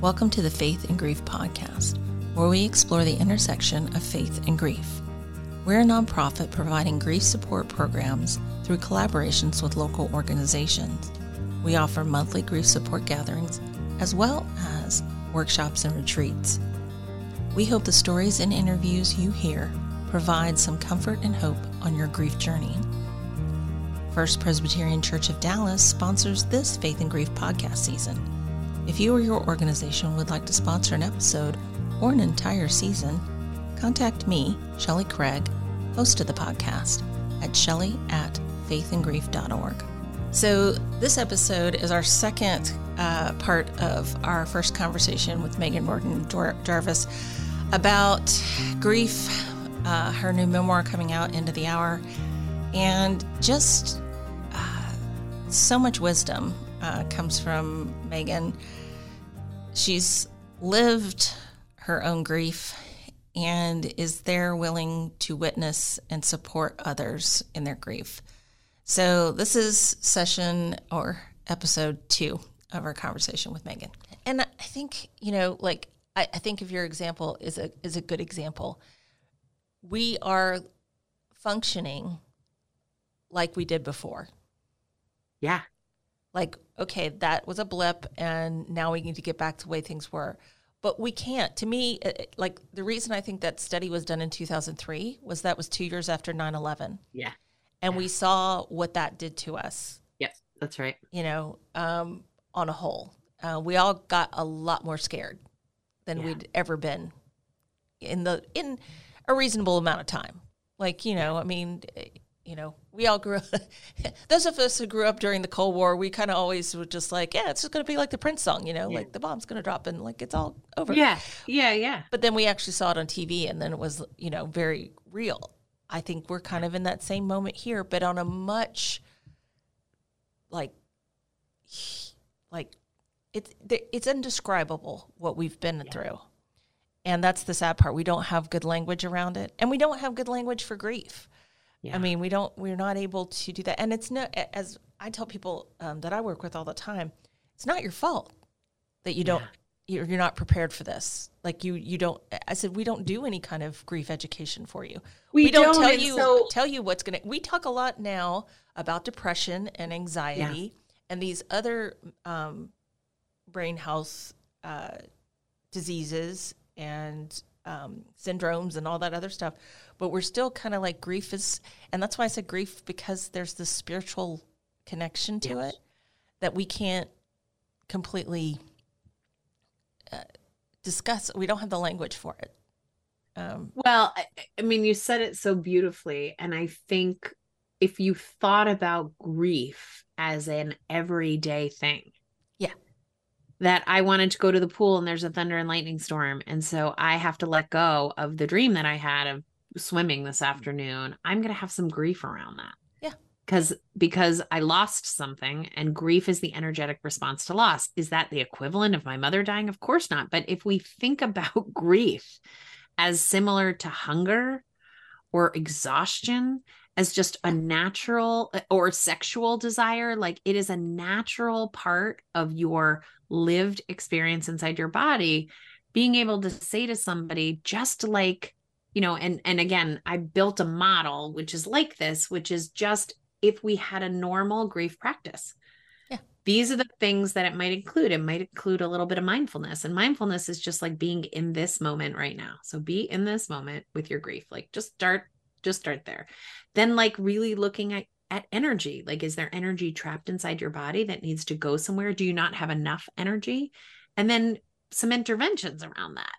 Welcome to the Faith and Grief podcast, where we explore the intersection of faith and grief. We're a nonprofit providing grief support programs through collaborations with local organizations. We offer monthly grief support gatherings as well as workshops and retreats. We hope the stories and interviews you hear provide some comfort and hope on your grief journey. First Presbyterian Church of Dallas sponsors this Faith and Grief podcast season. If you or your organization would like to sponsor an episode or an entire season, contact me, Shelly Craig, host of the podcast, at shelley at faithandgrief.org. So, this episode is our second uh, part of our first conversation with Meghan Riordan Jarvis about grief, uh, her new memoir coming out, of the Hour, and just uh, so much wisdom uh, comes from Meghan. She's lived her own grief and is there willing to witness and support others in their grief. So, this is session or episode two of our conversation with Meghan. And I think, you know, like, I, I think of your example is a, is a good example. We are functioning like we did before. Yeah like okay that was a blip and now we need to get back to the way things were. But we can't. To me like the reason i think that study was done in 2003 was that was two years after 9-11 yeah. And yeah. we saw what that did to us. Yes that's right. You know um, on a whole. Uh, we all got a lot more scared than yeah. we'd ever been in the in a reasonable amount of time. Like you know i mean you know, we all grew up, those of us who grew up during the Cold War, we kind of always were just like, yeah, it's just going to be like the Prince song, you know, yeah. like the bomb's going to drop and like it's all over. Yeah. Yeah. Yeah. But then we actually saw it on TV and then it was, you know, very real. I think we're kind of in that same moment here, but on a much like, like it's, it's indescribable what we've been yeah. through. And that's the sad part. We don't have good language around it. And we don't have good language for grief. Yeah. I mean, we don't, we're not able to do that. And it's not, as I tell people um, that I work with all the time, it's not your fault that you don't, yeah. you're, not prepared for this. Like you, you don't, I said, we don't do any kind of grief education for you. We, we don't, don't, tell you, so- tell you what's going to, we talk a lot now about depression and anxiety yeah. and these other um, brain health uh, diseases and um, syndromes and all that other stuff but we're still kind of like grief is, and that's why I said grief because there's this spiritual connection to yes. it that we can't completely uh, discuss. We don't have the language for it. Um, well, I, I mean, you said it so beautifully, and I think if you thought about grief as an everyday thing, yeah, that I wanted to go to the pool and there's a thunder and lightning storm. And so I have to let go of the dream that I had of swimming this afternoon, I'm going to have some grief around that. Yeah. Because because I lost something and grief is the energetic response to loss. Is that the equivalent of my mother dying? Of course not. But if we think about grief as similar to hunger or exhaustion as just a natural uh, or sexual desire, like it is a natural part of your lived experience inside your body, being able to say to somebody just like you know and and again i built a model which is like this which is just if we had a normal grief practice. Yeah. These are the things that it might include. It might include a little bit of mindfulness and mindfulness is just like being in this moment right now. So be in this moment with your grief like just start just start there. Then like really looking at at energy like is there energy trapped inside your body that needs to go somewhere? Do you not have enough energy? And then some interventions around that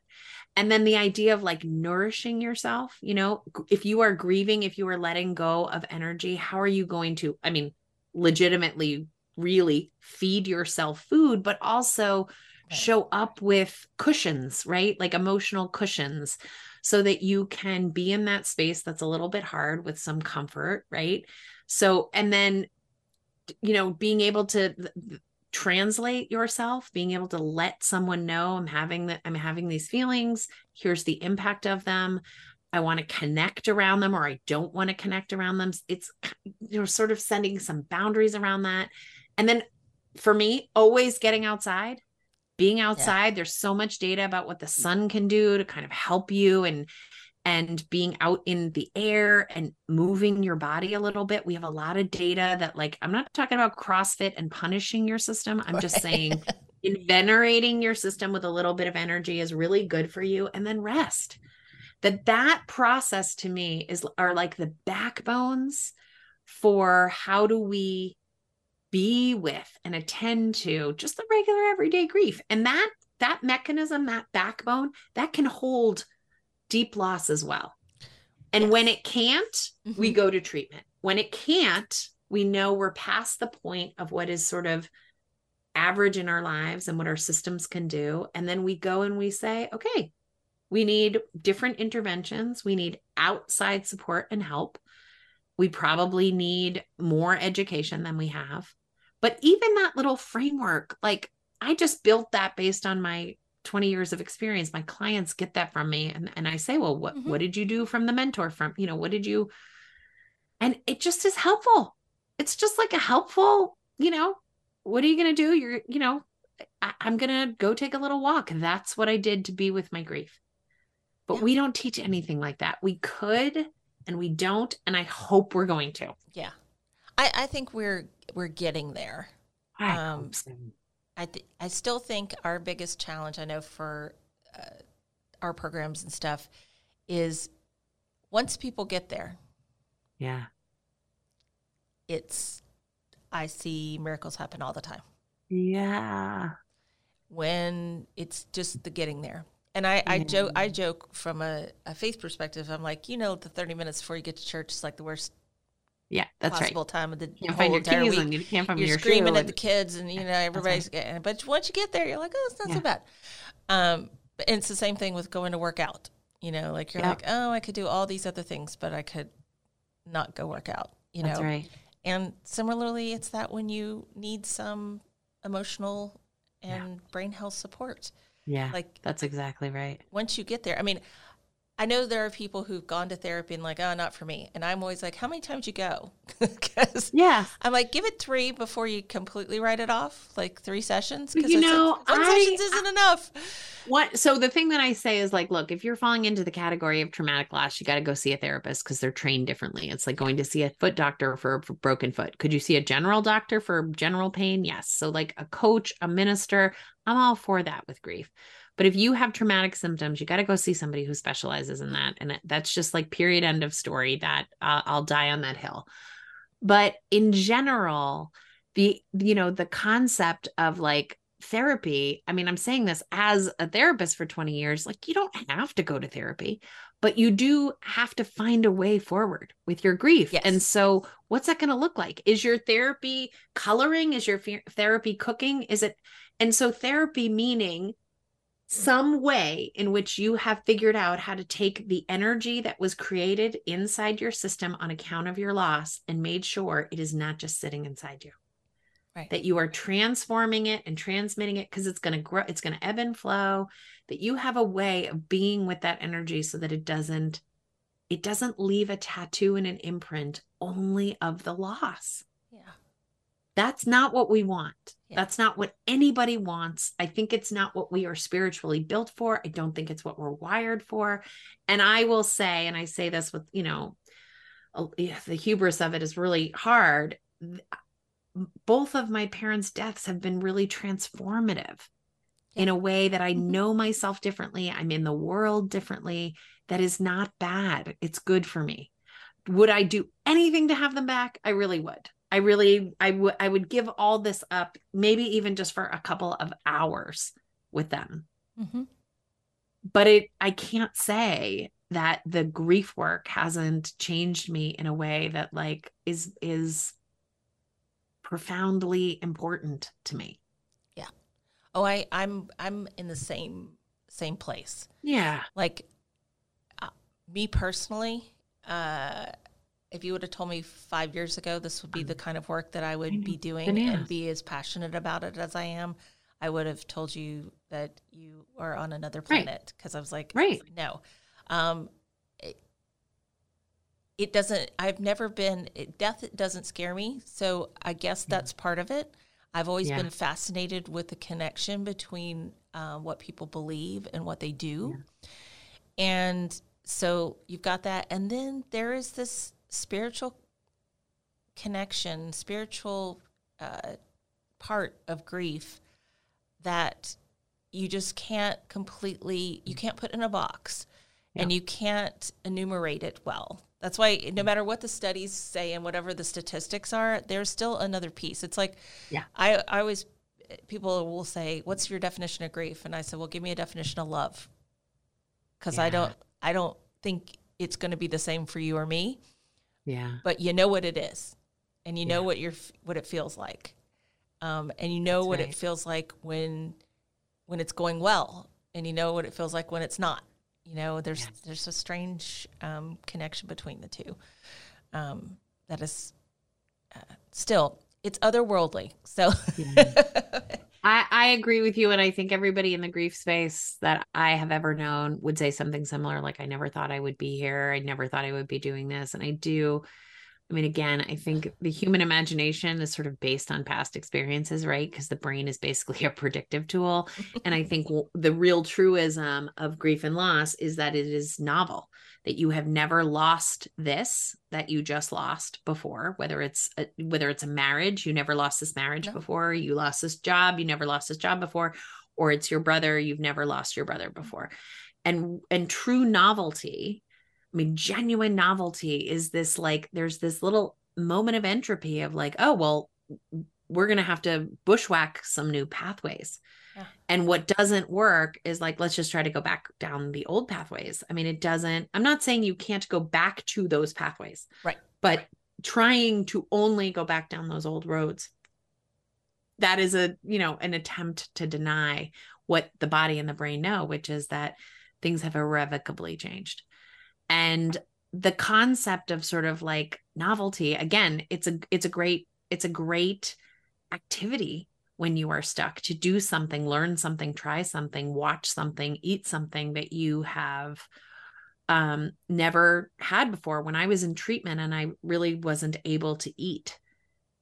and then the idea of like nourishing yourself you know if you are grieving if you are letting go of energy how are you going to i mean legitimately really feed yourself food but also show up with cushions right? Like emotional cushions so that you can be in that space that's a little bit hard with some comfort right? So and then you know being able to translate yourself being able to let someone know i'm having that i'm having these feelings. Here's the impact of them. I want to connect around them or i don't want to connect around them. It's you're sort of setting some boundaries around that. And then for me always getting outside being outside there's so much data about what the sun can do to kind of help you and and being out in the air and moving your body a little bit. We have a lot of data that like i'm not talking about crossfit and punishing your system. I'm just saying invigorating your system with a little bit of energy is really good for you and then rest. That that process to me is are like the backbones for how do we be with and attend to just the regular everyday grief. And that that mechanism that backbone that can hold deep loss as well. And yes. when it can't mm-hmm. we go to treatment. When it can't we know we're past the point of what is sort of average in our lives and what our systems can do. And then we go and we say okay we need different interventions. We need outside support and help. We probably need more education than we have. But even that little framework, like I just built that based on my 20 years of experience. My clients get that from me. And, and I say, well, what, mm-hmm. what did you do from the mentor from, you know, what did you, and it just is helpful. It's just like a helpful, you know, what are you going to do? You're, you know, I, I'm going to go take a little walk. That's what I did to be with my grief. But yeah. we don't teach anything like that. We could and we don't. And I hope we're going to. Yeah. I, I think we're we're getting there. I um, so. I th- I still think our biggest challenge, I know for uh, our programs and stuff, is once people get there. Yeah. It's I see miracles happen all the time. Yeah. When it's just the getting there. And I, I joke I joke from a, a faith perspective. I'm like, you know, the 30 minutes before you get to church is like the worst yeah, that's possible right. time of the can't whole entire week. You can't find you're your screaming at the kids, and you know everybody's getting. But once you get there, you're like, oh, it's not yeah. so bad. Um, and it's the same thing with going to work out. You know, like you're like, oh, I could do all these other things, but I could not go work out. You that's know, right. And similarly, it's that when you need some emotional and yeah. brain health support. Yeah, like that's exactly right. Once you get there, I mean, I know there are people who've gone to therapy and like, oh, not for me. And I'm always like, how many times you go? Because yeah, I'm like, give it three before you completely write it off, like three sessions. Because you know, like, one I, sessions isn't I, enough. What? So the thing that I say is like, look, if you're falling into the category of traumatic loss, you got to go see a therapist because they're trained differently. It's like going to see a foot doctor for a broken foot. Could you see a general doctor for general pain? Yes. So like a coach, a minister, I'm all for that with grief. But if you have traumatic symptoms, you got to go see somebody who specializes in that. And that's just like period end of story that uh, I'll die on that hill. But in general, the you know the concept of like therapy i mean i'm saying this as a therapist for 20 years like you don't have to go to therapy but you do have to find a way forward with your grief yes. and so what's that going to look like is your therapy coloring is your therapy cooking is it and so therapy meaning some way in which you have figured out how to take the energy that was created inside your system on account of your loss and made sure it is not just sitting inside you. Right. That you are transforming it and transmitting it because it's going to grow, it's going to ebb and flow. That you have a way of being with that energy so that it doesn't, it doesn't leave a tattoo and an imprint only of the loss. That's not what we want. Yeah. That's not what anybody wants. I think it's not what we are spiritually built for. I don't think it's what we're wired for. And I will say, and I say this with, you know, the hubris of it is really hard. Both of my parents' deaths have been really transformative yeah. in a way that I mm-hmm. know myself differently. I'm in the world differently. That is not bad. It's good for me. Would I do anything to have them back? I really would. I really I would I would give all this up, maybe even just for a couple of hours with them. Mm-hmm. But it I can't say that the grief work hasn't changed me in a way that like is is profoundly important to me. Yeah. Oh, I I'm I'm in the same same place. Yeah. Like uh, me personally, uh if you would have told me five years ago this would be the kind of work that I would be doing Bananas. and be as passionate about it as I am, I would have told you that you are on another planet because right. I was like, right, no. Um, it, it, doesn't. I've never been. It, death doesn't scare me, so I guess that's part of it. I've always Yeah. been fascinated with the connection between uh, what people believe and what they do. And so you've got that. And then there is this spiritual connection, spiritual uh, part of grief that you just can't completely, you can't put in a box and you can't enumerate it well. That's why no matter what the studies say and whatever the statistics are, there's still another piece. It's like, Yeah. I, I always, people will say, what's your definition of grief? And I said, well, give me a definition of love. Cause I don't, I don't think it's going to be the same for you or me, Yeah. but you know what it is and you know Yeah. what your what it feels like. Um, and you know That's what right. it feels like when when it's going well and you know what it feels like when it's not. You know, there's Yes. there's a strange um, connection between the two. Um, that is uh, still it's otherworldly. So I, I agree with you. And I think everybody in the grief space that I have ever known would say something similar. Like, I never thought I would be here. I never thought I would be doing this. And I do. I mean, again, I think the human imagination is sort of based on past experiences, right? Because the brain is basically a predictive tool. and I think the real truism of grief and loss is that it is novel, that you have never lost this that you just lost before, whether it's a, whether it's a marriage, you never lost this marriage No. before, you lost this job, you never lost this job before, or it's your brother, you've never lost your brother before. And and true novelty, I mean genuine novelty is this like there's this little moment of entropy of like, oh, well, we're going to have to bushwhack some new pathways. Yeah. And what doesn't work is like, let's just try to go back down the old pathways. I mean, it doesn't, I'm not saying you can't go back to those pathways. Right. But trying to only go back down those old roads, that is a, you know, an attempt to deny what the body and the brain know, which is that things have irrevocably changed. And the concept of sort of like novelty, again, it's a, it's a great, it's a great activity when you are stuck to do something, learn something, try something, watch something, eat something that you have um never had before. When i was in treatment and i really wasn't able to eat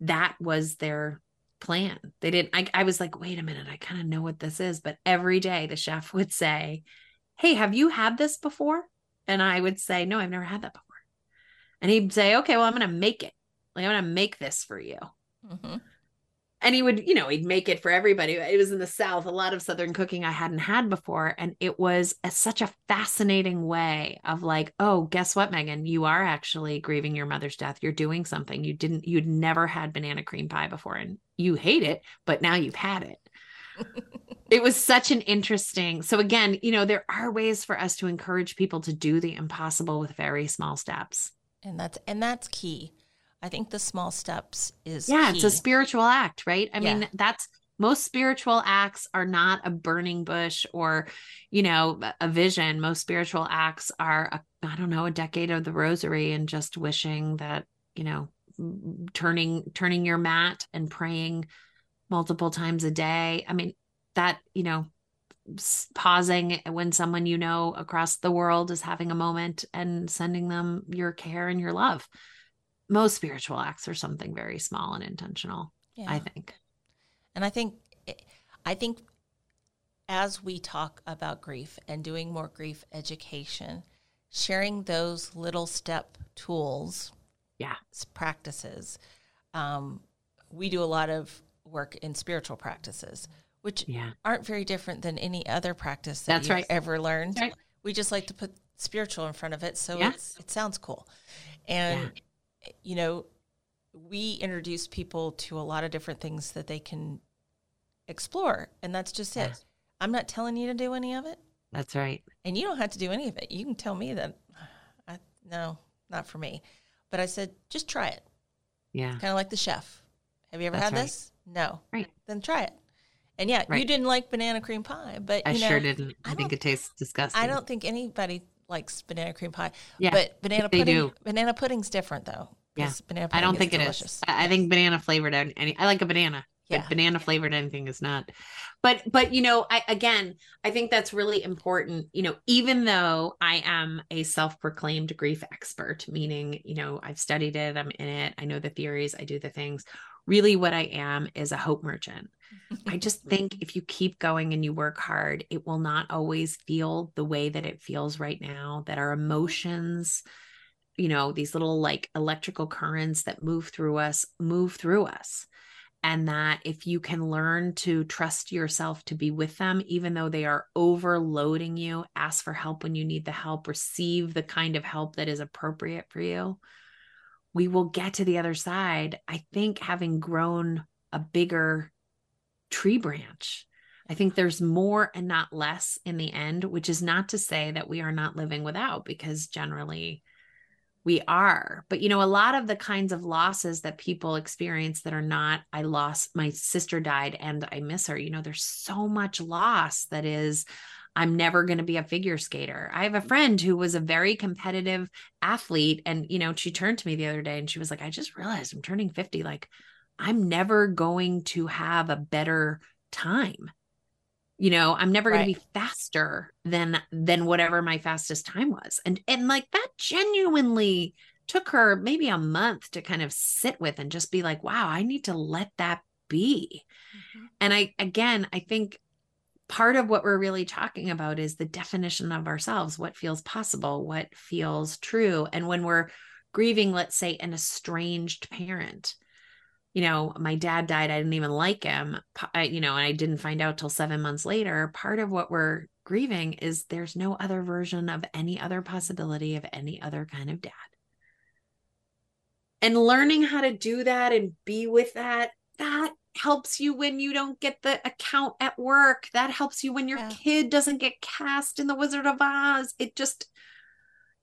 that was their plan. They didn't i, I was like wait a minute i kind of know what this is. But every day the chef would say hey have you had this before and i would say no i've never had that before. And he'd say okay well i'm gonna make it. Like i'm gonna make this for you. Mhm. and he would you know he'd make it for everybody. It was in the south. A lot of southern cooking i hadn't had before. And it was a, such a fascinating way of like oh guess what meghan? You are actually grieving your mother's death. You're doing something you didn't you'd never had banana cream pie before. And you hate it but now you've had it it was such an interesting so again you know there are ways for us to encourage people to do the impossible with very small steps. And that's and that's key. I think the small steps is yeah it's a spiritual act right? I Yeah. mean that's most spiritual acts are not a burning bush or you know a vision. Most spiritual acts are a, i don't know a decade of the rosary and just wishing that you know turning turning your mat and praying multiple times a day. I mean that you know pausing when someone you know across the world is having a moment and sending them your care and your love most spiritual acts are something very small and intentional Yeah. i think And I think, I think, as we talk about grief and doing more grief education, sharing those little step tools, Yeah. practices. Um, we do a lot of work in spiritual practices, which yeah aren't very different than any other practice that That's you've right. ever learned. Right. We just like to put spiritual in front of it, so Yeah. it's, it sounds cool. And you know, we introduce people to a lot of different things that they can explore, and that's just it. I'm not telling you to do any of it, that's right and you don't have to do any of it. You can tell me that, I, no, not for me. But I said, just try it. yeah Kind of like the chef. Have you ever That's had right. this? No. Right. Then try it. And yeah, you didn't like banana cream pie, but i you know, sure didn't i, I think it tastes disgusting I don't think anybody likes banana cream pie. Yeah, but banana they pudding, do. banana pudding's different though. Yeah. banana i don't think it delicious. is i think banana flavored any- i like a banana Yeah. but banana flavored anything is not but but you know i again i think that's really important you know even though i am a self-proclaimed grief expert meaning you know i've studied it i'm in it i know the theories i do the things really what I am is a hope merchant. I just think if you keep going and you work hard, it will not always feel the way that it feels right now, that our emotions, you know, these little like electrical currents that move through us, move through us. And that if you can learn to trust yourself to be with them, even though they are overloading you, ask for help when you need the help, receive the kind of help that is appropriate for you, we will get to the other side. I think having grown a bigger tree branch. I think there's more and not less in the end, which is not to say that we are not living without, because generally we are. But, you know, a lot of the kinds of losses that people experience that are not, I lost my sister died and I miss her, you know, there's so much loss that is, I'm never going to be a figure skater. I have a friend who was a very competitive athlete. And, you know, she turned to me the other day and she was like, I just realized I'm turning 50. Like, I'm never going to have a better time. You know, I'm never right. going to be faster than than whatever my fastest time was. And and like that genuinely took her maybe a month to kind of sit with and just be like, wow, I need to let that be. Mm-hmm. And I again, I think part of what we're really talking about is the definition of ourselves, what feels possible, what feels true. And when we're grieving, let's say, an estranged parent, you know, my dad died. I didn't even like him, you know, and I didn't find out till seven months later. Part of what we're grieving is there's no other version of any other possibility of any other kind of dad. And learning how to do that and be with that, that helps you when you don't get the account at work. That helps you when your yeah. kid doesn't get cast in The Wizard of Oz. It just,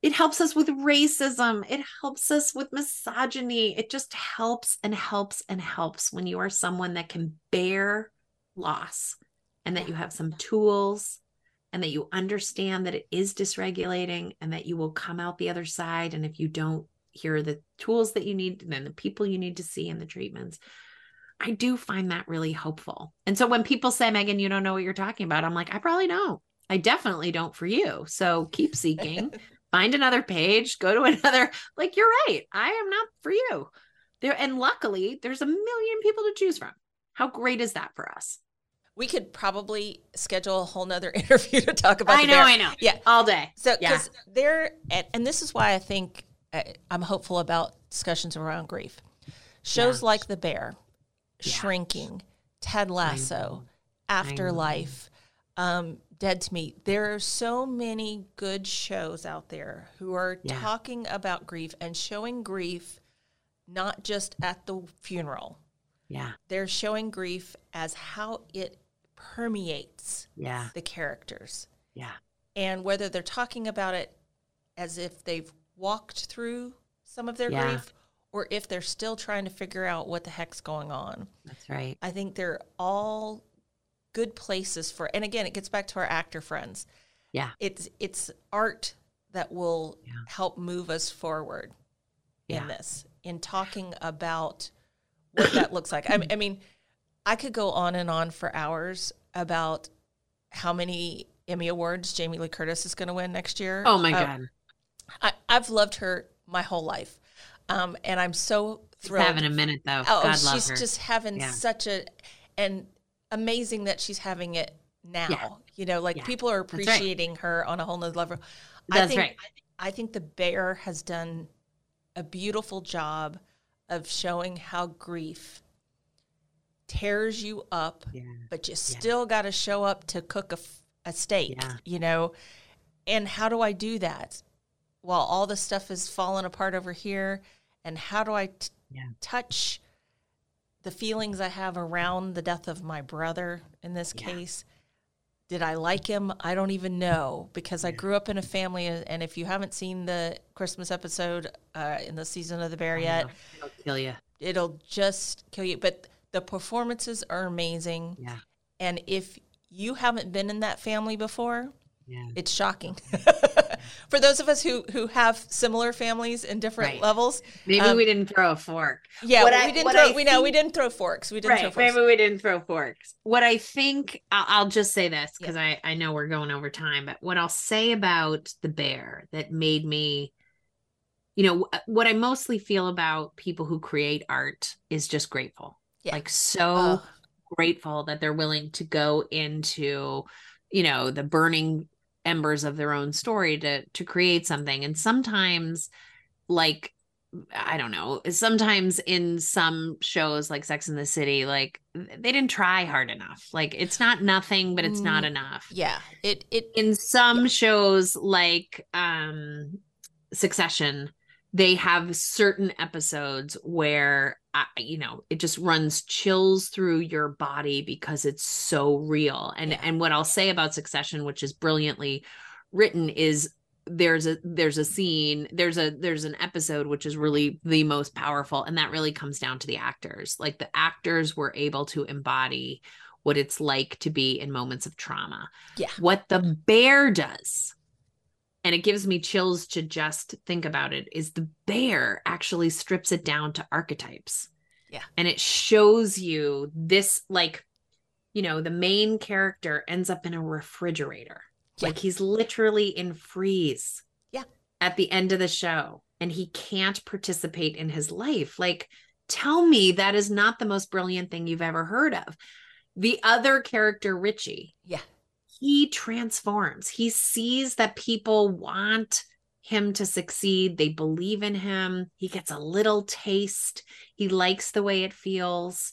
it helps us with racism. It helps us with misogyny. It just helps and helps and helps when you are someone that can bear loss and that you have some tools and that you understand that it is dysregulating and that you will come out the other side. And if you don't, hear the tools that you need and then the people you need to see and the treatments. I do find that really hopeful. And so when people say, Meghan, you don't know what you're talking about, I'm like, I probably don't. I definitely don't for you. So keep seeking find another page, go to another. Like, you're right. I am not for you. There, and luckily, there's a million people to choose from. How great is that for us? We could probably schedule a whole nother interview to talk about. I know, I know. Yeah, all day. So, because yeah. there, and, and, this is why I think uh, I'm hopeful about discussions around grief. Shows yeah. like The Bear, yeah. Shrinking, Ted Lasso, Afterlife, um, Dead to Me. There are so many good shows out there who are yeah. talking about grief and showing grief not just at the funeral. Yeah. They're showing grief as how it permeates yeah. the characters. Yeah. And whether they're talking about it as if they've walked through some of their yeah. grief or if they're still trying to figure out what the heck's going on. That's right. I think they're all good places for and again it gets back to our actor friends yeah it's it's art that will yeah. help move us forward yeah. in this in talking about what that looks like I, I mean i could go on and on for hours about how many emmy awards jamie lee curtis is going to win next year oh my uh, god I, i've loved her my whole life um, and i'm so thrilled she's having a minute though oh god she's just having yeah. such a and amazing that she's having it now. Yeah. You know, like yeah. people are appreciating right. her on a whole nother level. That's I think, right. I think the bear has done a beautiful job of showing how grief tears you up, yeah. but you still got to show up to cook a, a steak, you know? And how do I do that? While all the stuff is falling apart over here, and how do I t- touch the feelings I have around the death of my brother in this yeah. case. Did I like him? I don't even know because. I grew up in a family, and if you haven't seen the Christmas episode uh, in the season of the Bear yet, it'll kill you. It'll just kill you. But the performances are amazing. Yeah. And if you haven't been in that family before, yeah. It's shocking. For those of us who who have similar families in different right. levels, maybe um, we didn't throw a fork. Yeah, what we I, didn't. Throw, I we think, know we didn't throw forks. We didn't right, throw forks. Maybe we didn't throw forks. What I think, I'll, I'll just say this because yeah. I I know we're going over time, but what I'll say about the bear that made me you know what i mostly feel about people who create art is just grateful yeah. like so grateful that they're willing to go into you know the burning embers of their own story to to create something and sometimes like I don't know. Sometimes in some shows like Sex in the City, like they didn't try hard enough. Like it's not nothing, but it's not mm, enough. Yeah. It it in some yeah. shows like um Succession, they have certain episodes where uh, you know it just runs chills through your body because it's so real. And yeah. and what I'll say about Succession, which is brilliantly written, is there's a there's a scene there's a there's an episode which is really the most powerful and that really comes down to the actors like the actors were able to embody what it's like to be in moments of trauma yeah what the bear does and it gives me chills to just think about it is the bear actually strips it down to archetypes yeah and it shows you this like you know the main character ends up in a refrigerator yeah. Like he's literally in freeze. Yeah. At the end of the show and he can't participate in his life. Like tell me that is not the most brilliant thing you've ever heard of. The other character Richie. Yeah. He transforms. He sees that people want him to succeed. They believe in him. He gets a little taste. He likes the way it feels.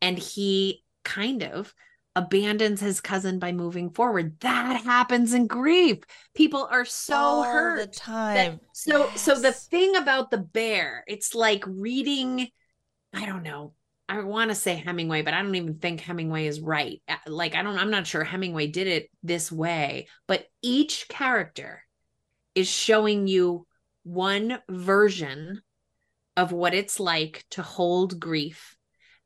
And he kind of abandons his cousin by moving forward. That happens in grief. People are so All hurt the time. so yes. so the thing about the bear, it's like reading I don't know. I want to say Hemingway, but I don't even think Hemingway is right. Uh, like I don't I'm not sure Hemingway did it this way, but each character is showing you one version of what it's like to hold grief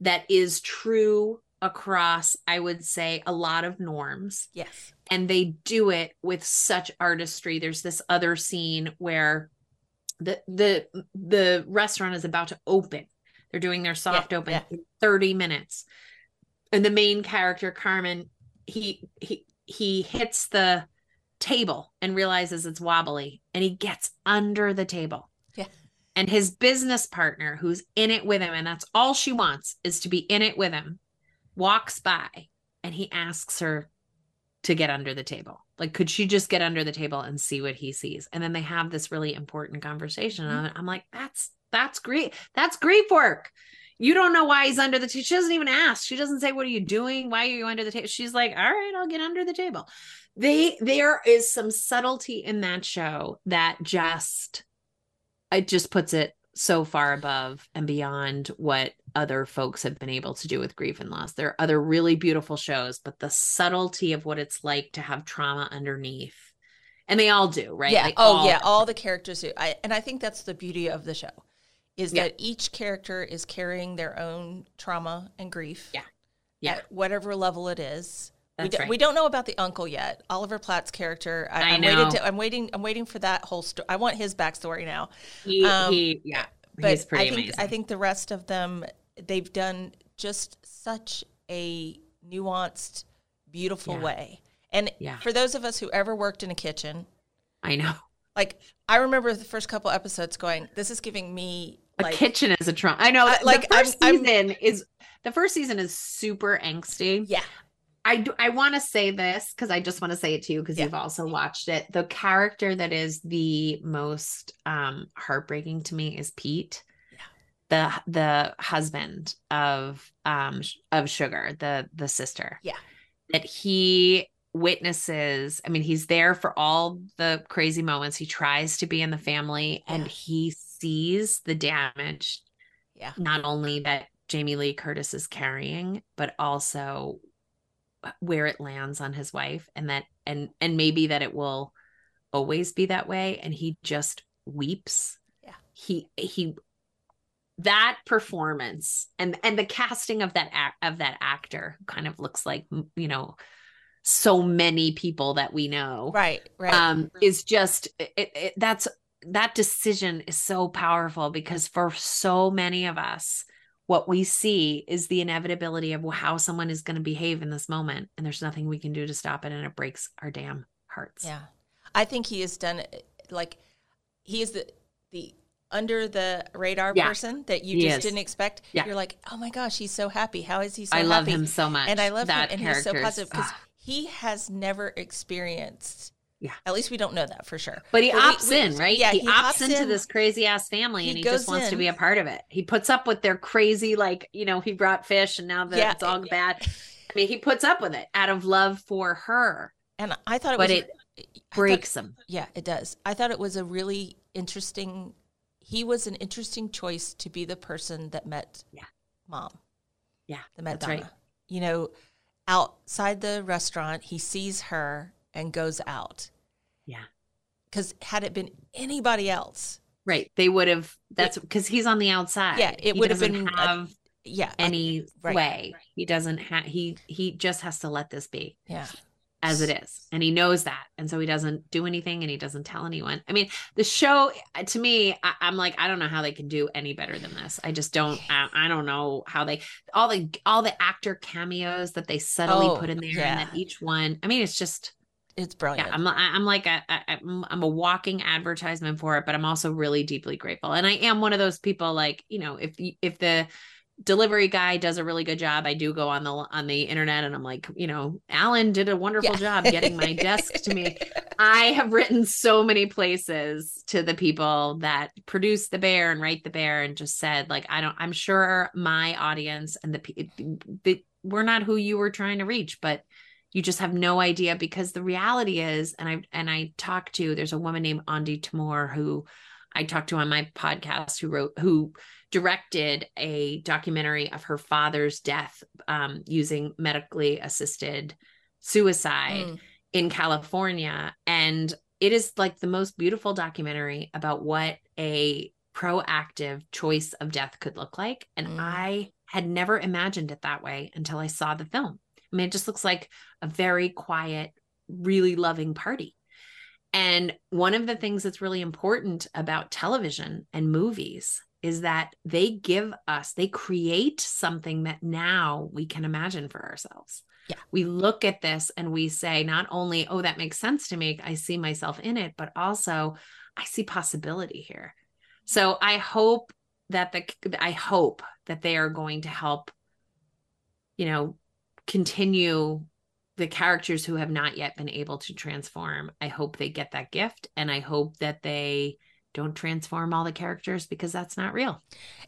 that is true across, I would say, a lot of norms. Yes. And they do it with such artistry. There's this other scene where the the the restaurant is about to open. They're doing their soft yeah, open yeah. in 30 minutes. And the main character, Carmen, he he he hits the table and realizes it's wobbly and he gets under the table. Yeah. And his business partner, who's in it with him, and that's all she wants is to be in it with him, walks by and he asks her to get under the table. Like, could she just get under the table and see what he sees? And then they have this really important conversation. Mm-hmm. I'm like, that's that's great. That's grief work. You don't know why he's under the table. She doesn't even ask. She doesn't say, What are you doing? Why are you under the table? She's like, All right, I'll get under the table. They there is some subtlety in that show that just it just puts it so far above and beyond what other folks have been able to do with grief and loss. There are other really beautiful shows, but the subtlety of what it's like to have trauma underneath. And they all do, right? Yeah. Like oh, all- yeah. All the characters do. I, and I think that's the beauty of the show is yeah. that each character is carrying their own trauma and grief. Yeah. Yeah. At whatever level it is. We, do, right. we, don't know about the uncle yet. Oliver Platt's character. I, am waiting. To, I'm waiting. I'm waiting for that whole story. I want his backstory now. He, um, he yeah. But I think amazing. I think the rest of them they've done just such a nuanced, beautiful yeah. way. And yeah. for those of us who ever worked in a kitchen, I know. Like I remember the first couple episodes going, "This is giving me like, a kitchen as a trauma." I know. like the 1st season I'm, is the first season is super angsty. Yeah. I do, I want to say this because I just want to say it to you because yeah. you've also watched it. The character that is the most um, heartbreaking to me is Pete the the husband of um of sugar the the sister. Yeah. That he witnesses i mean he's there for all the crazy moments. He tries to be in the family yeah. and he sees the damage yeah. not only that jamie lee curtis is carrying but also where it lands on his wife and that and and maybe that it will always be that way. And he just weeps. Yeah. He he that performance and and the casting of that act of that actor kind of looks like you know so many people that we know. Right right. Um is just it, it, that's that decision is so powerful because for so many of us what we see is the inevitability of how someone is going to behave in this moment and there's nothing we can do to stop it and it breaks our damn hearts. Yeah. I think he has done like he is the the under the radar Yeah. person that you He just is. didn't expect. Yeah. You're like, oh my gosh, he's so happy. How is he so I happy? love him so much. and I love that him, and he's so positive because ah. he has never experienced. Yeah. At least we don't know that for sure. But he we- opts we- in, right? Yeah, he, he opts into in. this crazy ass family He and he just wants to be a part of it. He puts up with their crazy, like, you know, he brought fish and now that Yeah. all bad. I mean, he puts up with it out of love for her, And I thought it but was it I thought- breaks him. Yeah, it does. I thought it was a really interesting. He was an interesting choice to be the person that met Yeah. mom. Yeah, The met Donna. right. You know, outside the restaurant, he sees her and goes out. Yeah. Because had it been anybody else, Right. They would have, that's because he's on the outside. Yeah, it would have been a- have yeah, a- any right. way. He doesn't have, he, he just has to let this be. yeah, as it is and he knows that and so he doesn't do anything and he doesn't tell anyone i mean the show uh, to me I, i'm like i don't know how they can do any better than this i just don't I, I don't know how they all the all the actor cameos that they subtly Oh, put in there yeah. and that each one i mean it's just it's brilliant. yeah i'm i'm like a, a I'm, I'm a walking advertisement for it but i'm also really deeply grateful and i am one of those people like you know if if the delivery guy does a really good job i do go on the on the internet and i'm like you know alan did a wonderful Yeah. job getting my desk to me i have written so many places to the people that produce the bear and write the bear and just said like i don't i'm sure my audience and the, the we're not who you were trying to reach but you just have no idea because the reality is and i and i talked to there's a woman named andi tamor who i talked to on my podcast who wrote who directed a documentary of her father's death um, using medically assisted suicide Mm. in california and it is like the most beautiful documentary about what a proactive choice of death could look like and Mm. i had never imagined it that way until i saw the film I mean, it just looks like a very quiet, really loving party. And one of the things that's really important about television and movies is that they give us, they create something that now we can imagine for ourselves. Yeah. We look at this and we say, not only, oh, that makes sense to me, I see myself in it, but also I see possibility here. So I hope that the, I hope that they are going to help, you know, continue the characters who have not yet been able to transform. I hope they get that gift and I hope that they don't transform all the characters because that's not real.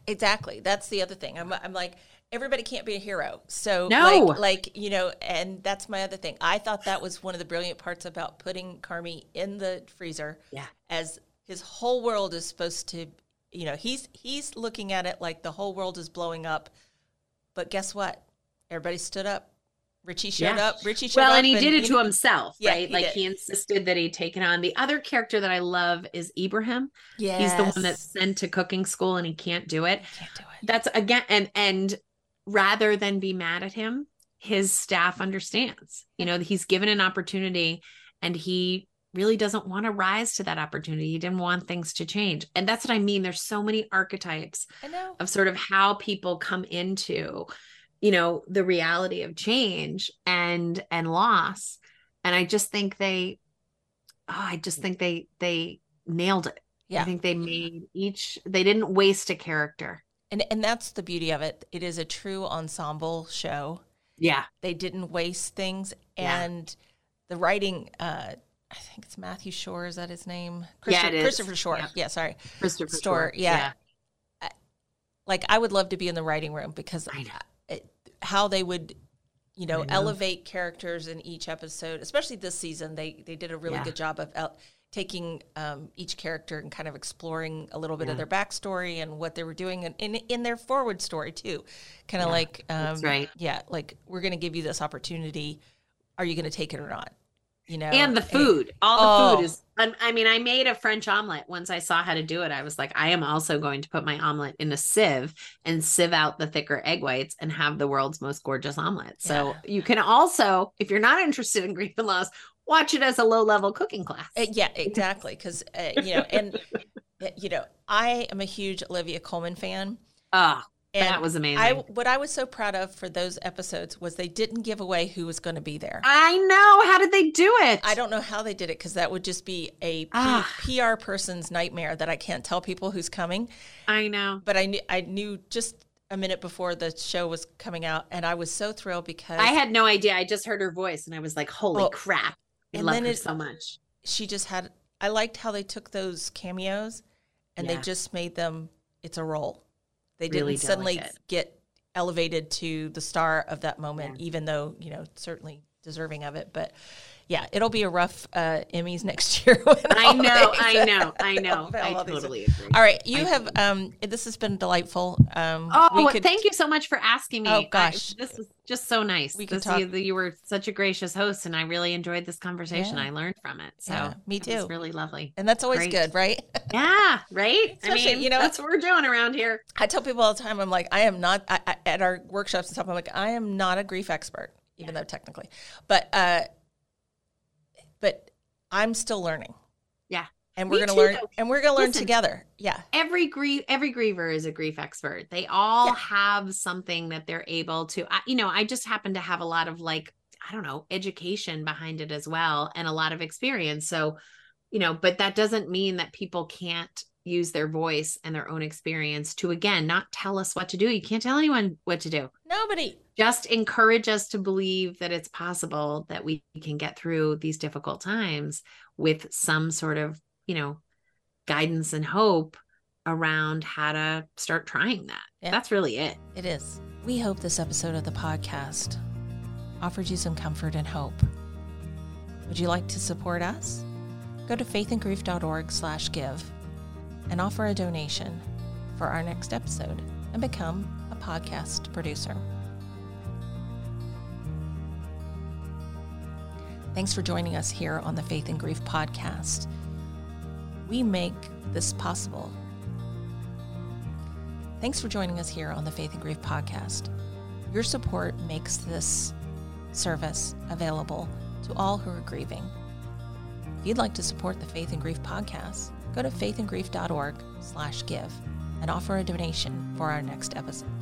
Exactly. That's the other thing. I'm, I'm like, everybody can't be a hero. So, No. like, like, you know, and that's my other thing. I thought that was one of the brilliant parts about putting Carmy in the freezer. Yeah. As his whole world is supposed to, you know, he's he's looking at it like the whole world is blowing up. But guess what? Everybody stood up. Richie showed Yeah. up. Richie showed Well, and he did it you to himself, Yeah, right? he like did. he insisted that he'd taken on the other character that I love is Ebraheim. Yeah, He's the one that's sent to cooking school and he can't do it. Can't do it. That's again and and rather than be mad at him, his staff understands. You know, he's given an opportunity and he really doesn't want to rise to that opportunity. He didn't want things to change. And that's what I mean. There's so many archetypes I know. of sort of how people come into you know the reality of change and and loss and i just think they oh, i just think they they nailed it Yeah. i think they made each they didn't waste a character And and that's the beauty of it. It is a true ensemble show. yeah They didn't waste things, Yeah. and the writing. Uh, I think it's Matthew Shore. Is that his name? Yeah, it is. Christopher Shore. Yeah. Yeah, sorry. christopher Storer, Shore. yeah. Like I would love to be in the writing room because I how they would, you know, elevate characters in each episode. Especially this season, they they did a really Yeah. good job of el- taking um, each character and kind of exploring a little bit of their backstory and what they were doing, and in in their forward story too. Kind of Yeah, like, um, right. Yeah, like we're going to give you this opportunity. Are you going to take it or not? You know, and the food all the Oh. food is I, I mean i made a french omelet once i saw how to do it i was like i am also going to put my omelet in a sieve and sieve out the thicker egg whites and have the world's most gorgeous omelet so Yeah. you can also if you're not interested in grief and loss watch it as a low level cooking class Uh, yeah, exactly. Because uh, you know, and uh, you know, I am a huge Olivia Colman fan, Ah, And that was amazing. I what I was so proud of for those episodes was they didn't give away who was going to be there. I know. How did they do it? I don't know how they did it because that would just be a P- Ah. PR person's nightmare that I can't tell people who's coming. I know. But I knew I knew just a minute before the show was coming out, and I was so thrilled because I had no idea. I just heard her voice and I was like, holy crap. I love her it- so much. she just had. I liked how they took those cameos and Yeah. they just made them. It's a role. They Really didn't suddenly delicate. get elevated to the star of that moment, Yeah. even though you know certainly deserving of it. But yeah, it'll be a rough uh, Emmys next year. when I know. I know. I know. I totally agree. All right, you I have um this has been delightful. Um Oh, we could- thank you so much for asking me. Oh, I- gosh. this was just so nice. We could This- talk- You, you were such a gracious host, and I really enjoyed this conversation. Yeah. I learned from it. So Yeah, me it too. really lovely. And that's always Great. good, right? Yeah, right. I Especially, mean, you know- that's what we're doing around here. I tell people all the time, I'm like, I am not I, I, at our workshops and stuff. I'm like, I am not a grief expert, even though technically, but uh, but I'm still learning, Yeah. and we're Me gonna learn, though. and we're gonna learn Listen. together. Yeah, every grief every griever is a grief expert they all Yeah. have something that they're able to I, you know i just happen to have a lot of like i don't know education behind it as well and a lot of experience so you know but that doesn't mean that people can't use their voice and their own experience to again not tell us what to do you can't tell anyone what to do nobody. just encourage us to believe that it's possible that we can get through these difficult times with some sort of you know guidance and hope around how to start trying that Yeah. that's really it It is. We hope this episode of the podcast offered you some comfort and hope. Would you like to support us? Go to faithandgrief.org slash give and offer a donation for our next episode and become a podcast producer. Thanks for joining us here on the Faith and Grief podcast. We make this possible Thanks for joining us here on the Faith and Grief podcast. Your support makes this service available to all who are grieving. If you'd like to support the Faith and Grief podcast, go to faithandgrief.org slash give and offer a donation for our next episode.